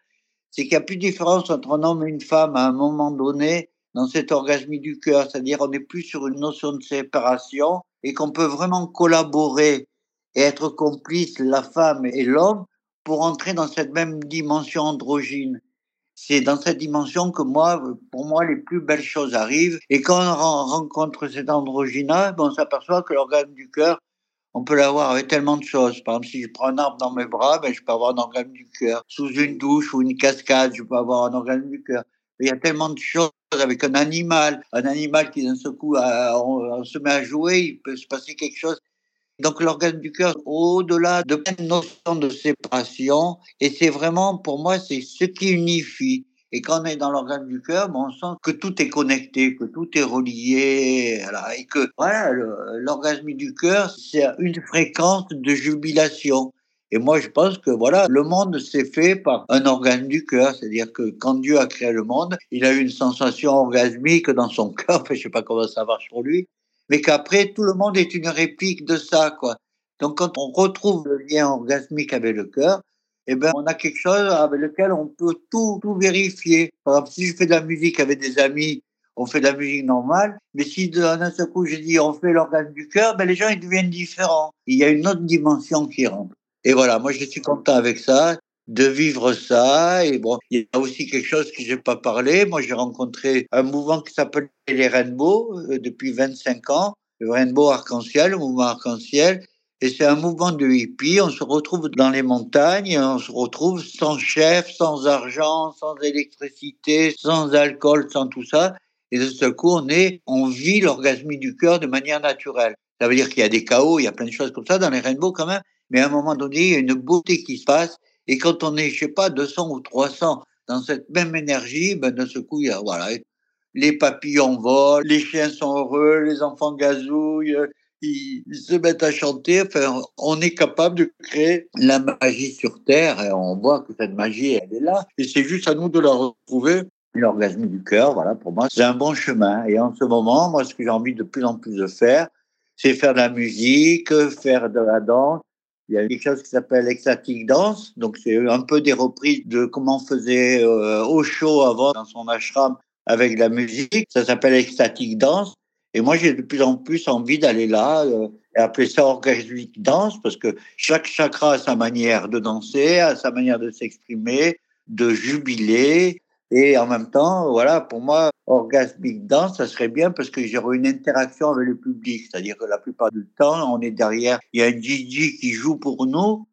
c'est qu'il n'y a plus de différence entre un homme et une femme à un moment donné dans cette orgasme du cœur, c'est-à-dire on n'est plus sur une notion de séparation et qu'on peut vraiment collaborer et être complice, la femme et l'homme, pour entrer dans cette même dimension androgyne. C'est dans cette dimension que moi, pour moi, les plus belles choses arrivent. Et quand on rencontre cet androgyne, ben, on s'aperçoit que l'orgasme du cœur, on peut l'avoir avec tellement de choses. Par exemple, si je prends un arbre dans mes bras, ben, je peux avoir un orgasme du cœur. Sous une douche ou une cascade, je peux avoir un orgasme du cœur. Il y a tellement de choses avec un animal, un animal qui d'un seul coup on, se met à jouer, il peut se passer quelque chose. Donc l'organe du cœur, au-delà de plein de notions de séparation, et c'est vraiment pour moi c'est ce qui unifie. Et quand on est dans l'organe du cœur, on sent que tout est connecté, que tout est relié, et que voilà, l'orgasme du cœur, c'est une fréquence de jubilation. Et moi, je pense que voilà, le monde s'est fait par un organe du cœur, c'est-à-dire que quand Dieu a créé le monde, il a eu une sensation orgasmique dans son cœur, je sais pas comment ça marche pour lui, mais qu'après tout le monde est une réplique de ça, quoi. Donc quand on retrouve le lien orgasmique avec le cœur, eh ben, on a quelque chose avec lequel on peut tout, tout vérifier. Par exemple, si je fais de la musique avec des amis, on fait de la musique normale, mais si d'un seul coup je dis on fait l'organe du cœur, ben les gens ils deviennent différents. Il y a une autre dimension qui rentre. Et voilà, moi je suis content avec ça, de vivre ça. Et bon, il y a aussi quelque chose que j'ai pas parlé. Moi j'ai rencontré un mouvement qui s'appelle les Rainbow euh, depuis 25 ans, le Rainbow Arc-en-Ciel, le mouvement Arc-en-Ciel. Et c'est un mouvement de hippie. On se retrouve dans les montagnes, on se retrouve sans chef, sans argent, sans électricité, sans alcool, sans tout ça. Et de ce coup, on est, on vit l'orgasme du cœur de manière naturelle. Ça veut dire qu'il y a des chaos, il y a plein de choses comme ça dans les rainbows quand même, mais à un moment donné, il y a une beauté qui se passe. Et quand on est, je sais pas, 200 ou 300 dans cette même énergie, ben, de ce coup, il y a, voilà, les papillons volent, les chiens sont heureux, les enfants gazouillent, ils, se mettent à chanter. Enfin, on est capable de créer la magie sur Terre et on voit que cette magie, elle est là. Et c'est juste à nous de la retrouver. L'orgasme du cœur, voilà, pour moi, c'est un bon chemin. Et en ce moment, moi, ce que j'ai envie de plus en plus de faire, c'est faire de la musique, faire de la danse, il y a quelque chose qui s'appelle Ecstatic Dance. Donc, c'est un peu des reprises de comment on faisait euh, Osho avant dans son ashram avec la musique. Ça s'appelle Ecstatic Dance. Et moi, j'ai de plus en plus envie d'aller là euh, et appeler ça orgasmic dance parce que chaque chakra a sa manière de danser, a sa manière de s'exprimer, de jubiler. Et en même temps, voilà, pour moi, orgasmique danse, ça serait bien parce que j'aurais une interaction avec le public. C'est-à-dire que la plupart du temps, on est derrière, il y a un DJ qui joue pour nous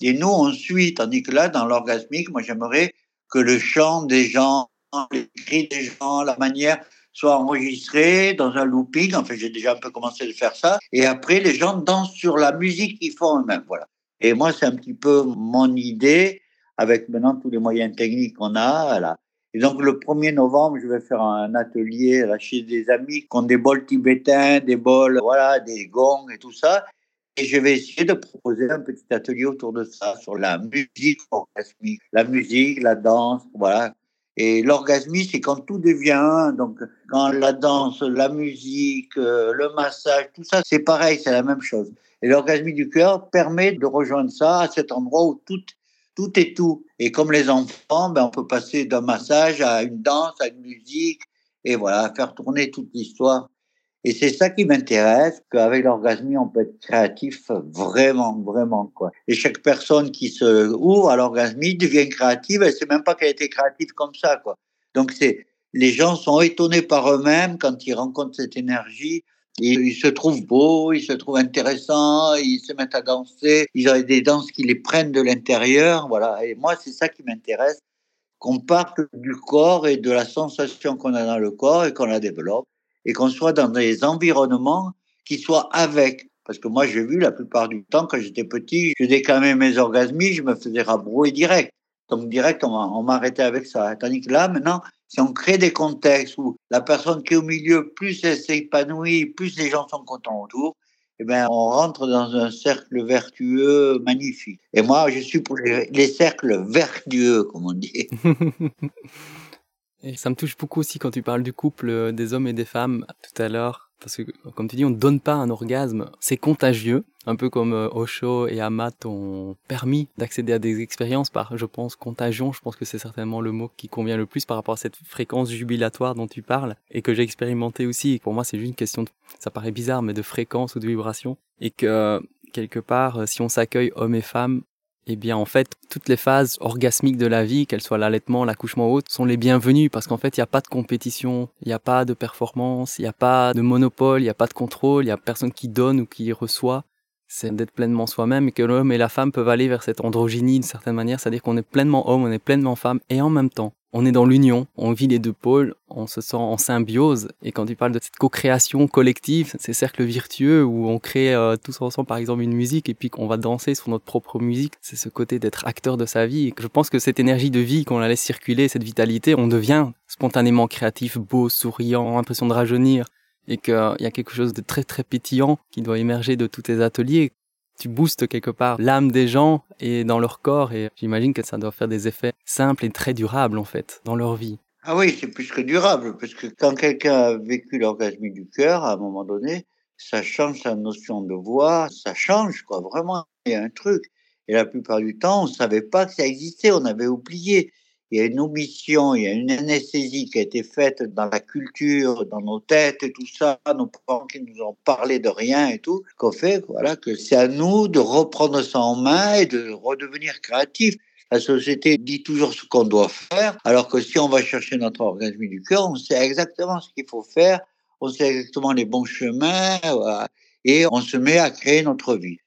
et nous, on suit. Tandis que là, dans l'orgasmique, moi, j'aimerais que le chant des gens les cris des gens, la manière soit enregistrée dans un looping. En fait, j'ai déjà un peu commencé à faire ça. Et après, les gens dansent sur la musique qu'ils font eux-mêmes. Voilà. Et moi, c'est un petit peu mon idée avec maintenant tous les moyens techniques qu'on a. Voilà. Et donc, le 1er novembre, je vais faire un atelier là, chez des amis qui ont des bols tibétains, des bols, voilà, des gongs et tout ça. Et je vais essayer de proposer un petit atelier autour de ça, sur la musique orgasmique, la musique, la danse, voilà. Et l'orgasmie, c'est quand tout devient donc quand la danse, la musique, euh, le massage, tout ça, c'est pareil, c'est la même chose. Et l'orgasmie du cœur permet de rejoindre ça à cet endroit où tout, tout est tout. Et comme les enfants, ben, on peut passer d'un massage à une danse, à une musique, et voilà, faire tourner toute l'histoire. Et c'est ça qui m'intéresse, qu'avec l'orgasmie, on peut être créatif vraiment, vraiment, quoi. Et chaque personne qui se ouvre à l'orgasmie devient créative, elle sait même pas qu'elle était créative comme ça, quoi. Donc c'est, les gens sont étonnés par eux-mêmes quand ils rencontrent cette énergie. Ils, se trouvent beaux, ils se trouvent intéressants, ils se mettent à danser, ils ont des danses qui les prennent de l'intérieur, voilà. Et moi, c'est ça qui m'intéresse, qu'on parte du corps et de la sensation qu'on a dans le corps et qu'on la développe et qu'on soit dans des environnements qui soient avec. Parce que moi, j'ai vu la plupart du temps, quand j'étais petit, je déclamais mes orgasmies, je me faisais rabrouer direct. Donc direct, on m'arrêtait avec ça. Tandis que là, maintenant, si on crée des contextes où la personne qui est au milieu, plus elle s'épanouit, plus les gens sont contents autour, eh ben, on rentre dans un cercle vertueux magnifique. Et moi, je suis pour les, les cercles vertueux, comme on dit. Et ça me touche beaucoup aussi quand tu parles du couple euh, des hommes et des femmes tout à l'heure. Parce que, comme tu dis, on ne donne pas un orgasme. C'est contagieux. Un peu comme euh, Osho et Amat ont permis d'accéder à des expériences par, je pense, contagion. Je pense que c'est certainement le mot qui convient le plus par rapport à cette fréquence jubilatoire dont tu parles et que j'ai expérimenté aussi. Et pour moi, c'est juste une question de, ça paraît bizarre, mais de fréquence ou de vibration. Et que, quelque part, si on s'accueille hommes et femmes, eh bien en fait, toutes les phases orgasmiques de la vie, qu'elles soient l'allaitement, l'accouchement ou autre, sont les bienvenues parce qu'en fait, il n'y a pas de compétition, il n'y a pas de performance, il n'y a pas de monopole, il n'y a pas de contrôle, il n'y a personne qui donne ou qui reçoit. C'est d'être pleinement soi-même et que l'homme et la femme peuvent aller vers cette androgynie d'une certaine manière, c'est-à-dire qu'on est pleinement homme, on est pleinement femme et en même temps, on est dans l'union, on vit les deux pôles, on se sent en symbiose. Et quand tu parles de cette co-création collective, ces cercles virtueux où on crée euh, tous ensemble par exemple une musique et puis qu'on va danser sur notre propre musique, c'est ce côté d'être acteur de sa vie. Et je pense que cette énergie de vie, qu'on la laisse circuler, cette vitalité, on devient spontanément créatif, beau, souriant, impression de rajeunir. Et qu'il y a quelque chose de très très pétillant qui doit émerger de tous tes ateliers tu boostes quelque part l'âme des gens et dans leur corps et j'imagine que ça doit faire des effets simples et très durables en fait dans leur vie. Ah oui, c'est plus que durable parce que quand quelqu'un a vécu l'orgasme du cœur à un moment donné, ça change sa notion de voix, ça change quoi, vraiment, il y a un truc. Et la plupart du temps, on savait pas que ça existait, on avait oublié il y a une omission, il y a une anesthésie qui a été faite dans la culture, dans nos têtes et tout ça, nos parents qui nous ont parlé de rien et tout, qu'on fait, voilà, que c'est à nous de reprendre ça en main et de redevenir créatifs. La société dit toujours ce qu'on doit faire, alors que si on va chercher notre organisme du cœur, on sait exactement ce qu'il faut faire, on sait exactement les bons chemins, et on se met à créer notre vie.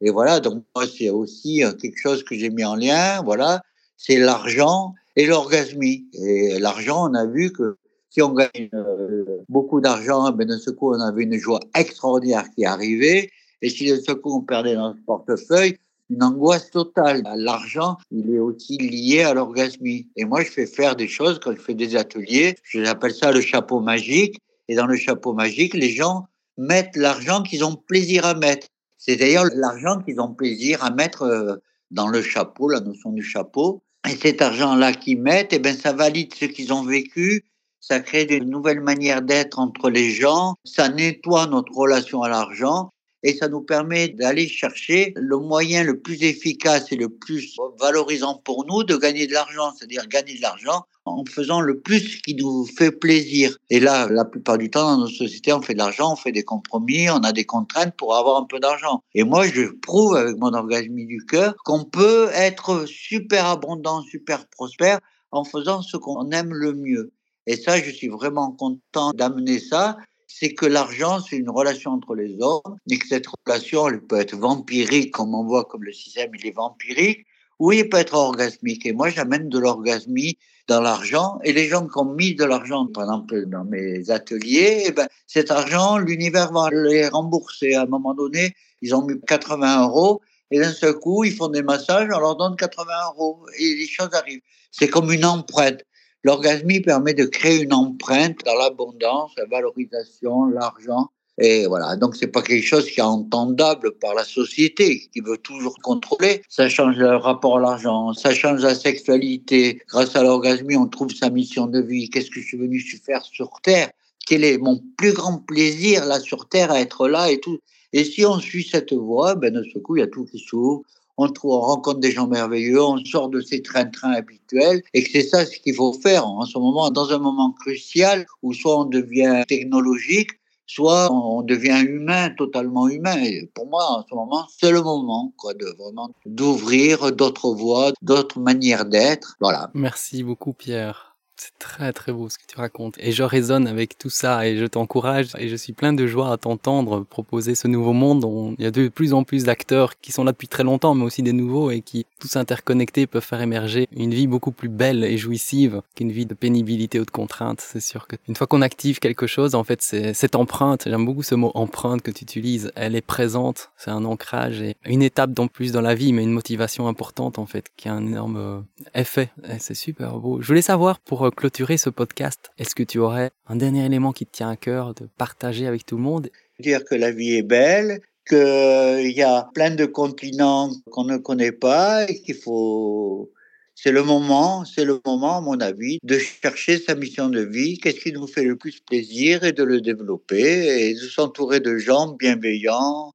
Et voilà, donc moi, c'est aussi euh, quelque chose que j'ai mis en lien, voilà, c'est l'argent et l'orgasmie. Et l'argent, on a vu que si on gagne euh, beaucoup d'argent, ben de ce coup, on avait une joie extraordinaire qui arrivait. Et si de ce coup, on perdait notre portefeuille, une angoisse totale. L'argent, il est aussi lié à l'orgasmie. Et moi, je fais faire des choses quand je fais des ateliers. J'appelle ça le chapeau magique. Et dans le chapeau magique, les gens mettent l'argent qu'ils ont plaisir à mettre. C'est d'ailleurs l'argent qu'ils ont plaisir à mettre euh, dans le chapeau, la notion du chapeau. Et cet argent-là qu'ils mettent, eh ben, ça valide ce qu'ils ont vécu, ça crée de nouvelles manières d'être entre les gens, ça nettoie notre relation à l'argent et ça nous permet d'aller chercher le moyen le plus efficace et le plus valorisant pour nous de gagner de l'argent, c'est-à-dire gagner de l'argent en faisant le plus qui nous fait plaisir. Et là, la plupart du temps, dans nos sociétés, on fait de l'argent, on fait des compromis, on a des contraintes pour avoir un peu d'argent. Et moi, je prouve avec mon orgasme du cœur qu'on peut être super abondant, super prospère en faisant ce qu'on aime le mieux. Et ça, je suis vraiment content d'amener ça c'est que l'argent, c'est une relation entre les hommes, et que cette relation, elle peut être vampirique, comme on voit comme le système, il est vampirique, oui, il peut être orgasmique. Et moi, j'amène de l'orgasmie dans l'argent. Et les gens qui ont mis de l'argent, par exemple, dans mes ateliers, eh ben, cet argent, l'univers va les rembourser. À un moment donné, ils ont mis 80 euros. Et d'un seul coup, ils font des massages, on leur donne 80 euros. Et les choses arrivent. C'est comme une empreinte. L'orgasmie permet de créer une empreinte dans l'abondance, la valorisation, l'argent. Et voilà, donc c'est pas quelque chose qui est entendable par la société, qui veut toujours contrôler. Ça change le rapport à l'argent, ça change la sexualité. Grâce à l'orgasme, on trouve sa mission de vie. Qu'est-ce que je suis venu faire sur Terre? Quel est mon plus grand plaisir là sur Terre à être là et tout? Et si on suit cette voie, ben de ce coup, il y a tout qui s'ouvre. On, trouve, on rencontre des gens merveilleux, on sort de ces trains-trains habituels, et que c'est ça ce qu'il faut faire en ce moment, dans un moment crucial où soit on devient technologique, soit on devient humain, totalement humain. Et pour moi, en ce moment, c'est le moment, quoi, de vraiment d'ouvrir d'autres voies, d'autres manières d'être. Voilà. Merci beaucoup, Pierre. C'est très très beau ce que tu racontes. Et je résonne avec tout ça et je t'encourage et je suis plein de joie à t'entendre proposer ce nouveau monde. On, il y a de plus en plus d'acteurs qui sont là depuis très longtemps mais aussi des nouveaux et qui tous interconnectés peuvent faire émerger une vie beaucoup plus belle et jouissive qu'une vie de pénibilité ou de contrainte. C'est sûr que une fois qu'on active quelque chose, en fait, c'est cette empreinte, j'aime beaucoup ce mot empreinte que tu utilises, elle est présente, c'est un ancrage et une étape d'en plus dans la vie mais une motivation importante en fait qui a un énorme euh, effet. C'est super beau. Je voulais savoir pour clôturer ce podcast, est-ce que tu aurais un dernier élément qui te tient à cœur de partager avec tout le monde? Dire que la vie est belle, qu'il y a plein de continents qu'on ne connaît pas et qu'il faut... C'est le moment, c'est le moment, à mon avis, de chercher sa mission de vie, qu'est-ce qui nous fait le plus plaisir et de le développer et de s'entourer de gens bienveillants.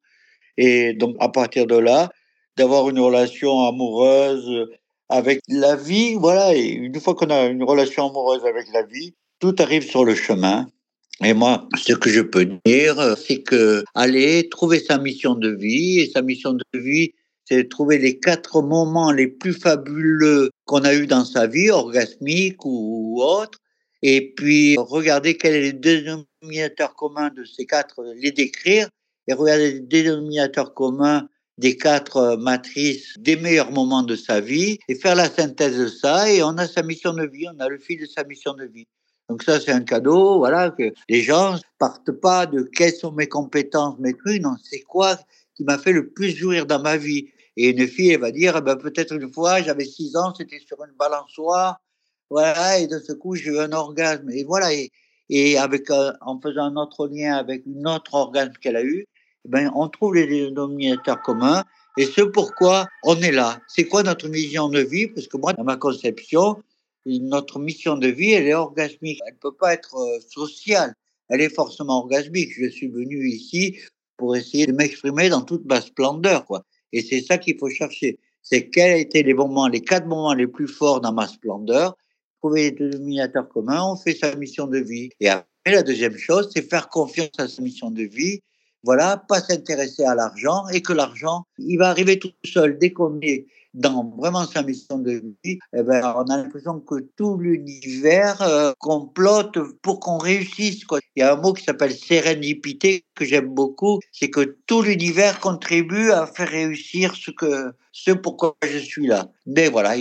Et donc, à partir de là, d'avoir une relation amoureuse avec la vie, voilà, et une fois qu'on a une relation amoureuse avec la vie, tout arrive sur le chemin. Et moi, ce que je peux dire, c'est que aller trouver sa mission de vie, et sa mission de vie, c'est trouver les quatre moments les plus fabuleux qu'on a eu dans sa vie, orgasmique ou autre, et puis regarder quel est le dénominateur commun de ces quatre, les décrire, et regarder les dénominateurs communs des quatre euh, matrices des meilleurs moments de sa vie et faire la synthèse de ça et on a sa mission de vie, on a le fil de sa mission de vie. Donc ça c'est un cadeau, voilà que les gens partent pas de quelles sont mes compétences, mes trucs, non c'est quoi qui m'a fait le plus jouir dans ma vie. Et une fille elle va dire eh ben peut-être une fois j'avais six ans c'était sur une balançoire, voilà et de ce coup j'ai eu un orgasme et voilà et, et avec euh, en faisant un autre lien avec une autre orgasme qu'elle a eu, ben, on trouve les dénominateurs communs et ce pourquoi on est là. C'est quoi notre mission de vie? Parce que moi, dans ma conception, notre mission de vie, elle est orgasmique. Elle ne peut pas être euh, sociale. Elle est forcément orgasmique. Je suis venu ici pour essayer de m'exprimer dans toute ma splendeur, quoi. Et c'est ça qu'il faut chercher. C'est quels étaient les moments, les quatre moments les plus forts dans ma splendeur. Trouver les dénominateurs communs, on fait sa mission de vie. Et après, la deuxième chose, c'est faire confiance à sa mission de vie voilà, pas s'intéresser à l'argent et que l'argent, il va arriver tout seul dès qu'on est dans vraiment sa mission de vie, eh ben, on a l'impression que tout l'univers euh, complote pour qu'on réussisse. Quoi. Il y a un mot qui s'appelle sérénité que j'aime beaucoup, c'est que tout l'univers contribue à faire réussir ce que ce pourquoi je suis là. Mais voilà,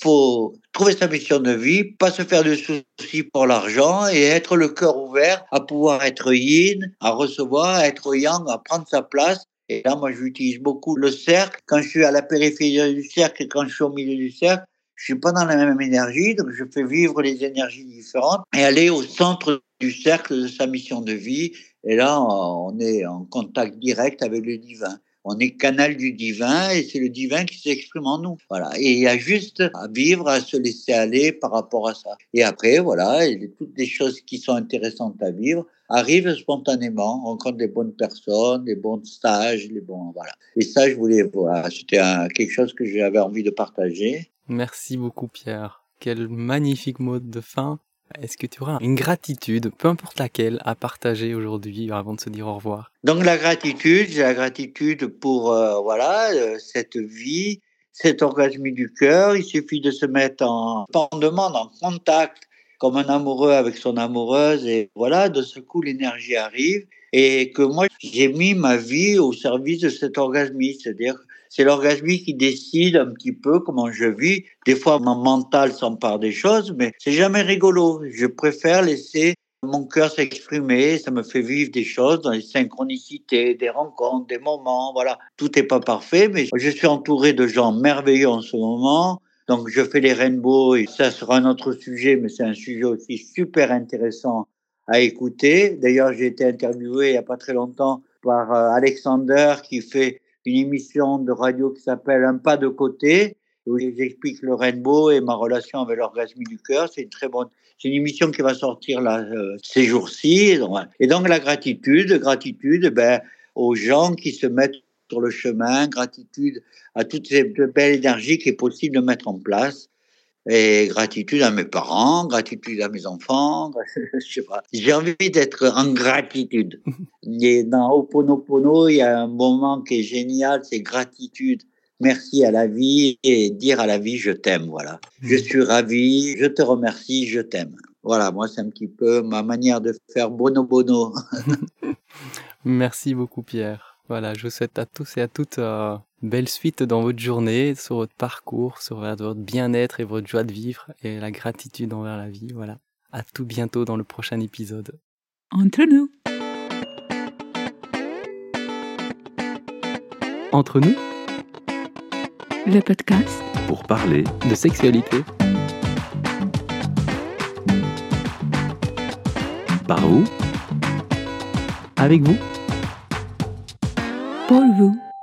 faut trouver sa mission de vie, pas se faire de soucis pour l'argent et être le cœur ouvert à pouvoir être yin, à recevoir, à être yang, à prendre sa place. Et là, moi, j'utilise beaucoup le cercle. Quand je suis à la périphérie du cercle et quand je suis au milieu du cercle, je suis pas dans la même énergie, donc je fais vivre les énergies différentes et aller au centre du cercle de sa mission de vie. Et là, on est en contact direct avec le divin on est canal du divin et c'est le divin qui s'exprime en nous. Voilà. Et il y a juste à vivre, à se laisser aller par rapport à ça. Et après, voilà, toutes les choses qui sont intéressantes à vivre arrivent spontanément. On rencontre des bonnes personnes, des bons stages, les bons, voilà. Et ça, je voulais, voir. c'était quelque chose que j'avais envie de partager. Merci beaucoup, Pierre. Quel magnifique mot de fin. Est-ce que tu auras une gratitude, peu importe laquelle, à partager aujourd'hui avant de se dire au revoir? Donc la gratitude, j'ai la gratitude pour euh, voilà euh, cette vie, cet orgasme du cœur. Il suffit de se mettre en, en en contact, comme un amoureux avec son amoureuse, et voilà, de ce coup l'énergie arrive. Et que moi, j'ai mis ma vie au service de cet orgasme, c'est-à-dire c'est l'orgasmie qui décide un petit peu comment je vis. Des fois, mon mental s'empare des choses, mais c'est jamais rigolo. Je préfère laisser mon cœur s'exprimer, ça me fait vivre des choses dans les synchronicités, des rencontres, des moments, voilà. Tout n'est pas parfait, mais je suis entouré de gens merveilleux en ce moment. Donc je fais les rainbows et ça sera un autre sujet, mais c'est un sujet aussi super intéressant à écouter. D'ailleurs, j'ai été interviewé il n'y a pas très longtemps par euh, Alexander qui fait une émission de radio qui s'appelle Un pas de côté, où j'explique le rainbow et ma relation avec l'orgasme du cœur. C'est une très bonne, c'est une émission qui va sortir là euh, ces jours-ci. Et donc la gratitude, gratitude, ben aux gens qui se mettent sur le chemin, gratitude à toutes ces belles énergies qui est possible de mettre en place. Et gratitude à mes parents, gratitude à mes enfants, je sais pas. J'ai envie d'être en gratitude. Et dans Oponopono, il y a un moment qui est génial, c'est gratitude. Merci à la vie et dire à la vie je t'aime, voilà. Je suis ravi, je te remercie, je t'aime. Voilà, moi c'est un petit peu ma manière de faire bono bono. Merci beaucoup Pierre. Voilà, je vous souhaite à tous et à toutes euh, belle suite dans votre journée, sur votre parcours, sur votre bien-être et votre joie de vivre et la gratitude envers la vie. Voilà. À tout bientôt dans le prochain épisode. Entre nous. Entre nous, Le podcast pour parler de sexualité. Par vous, avec vous. pour vous.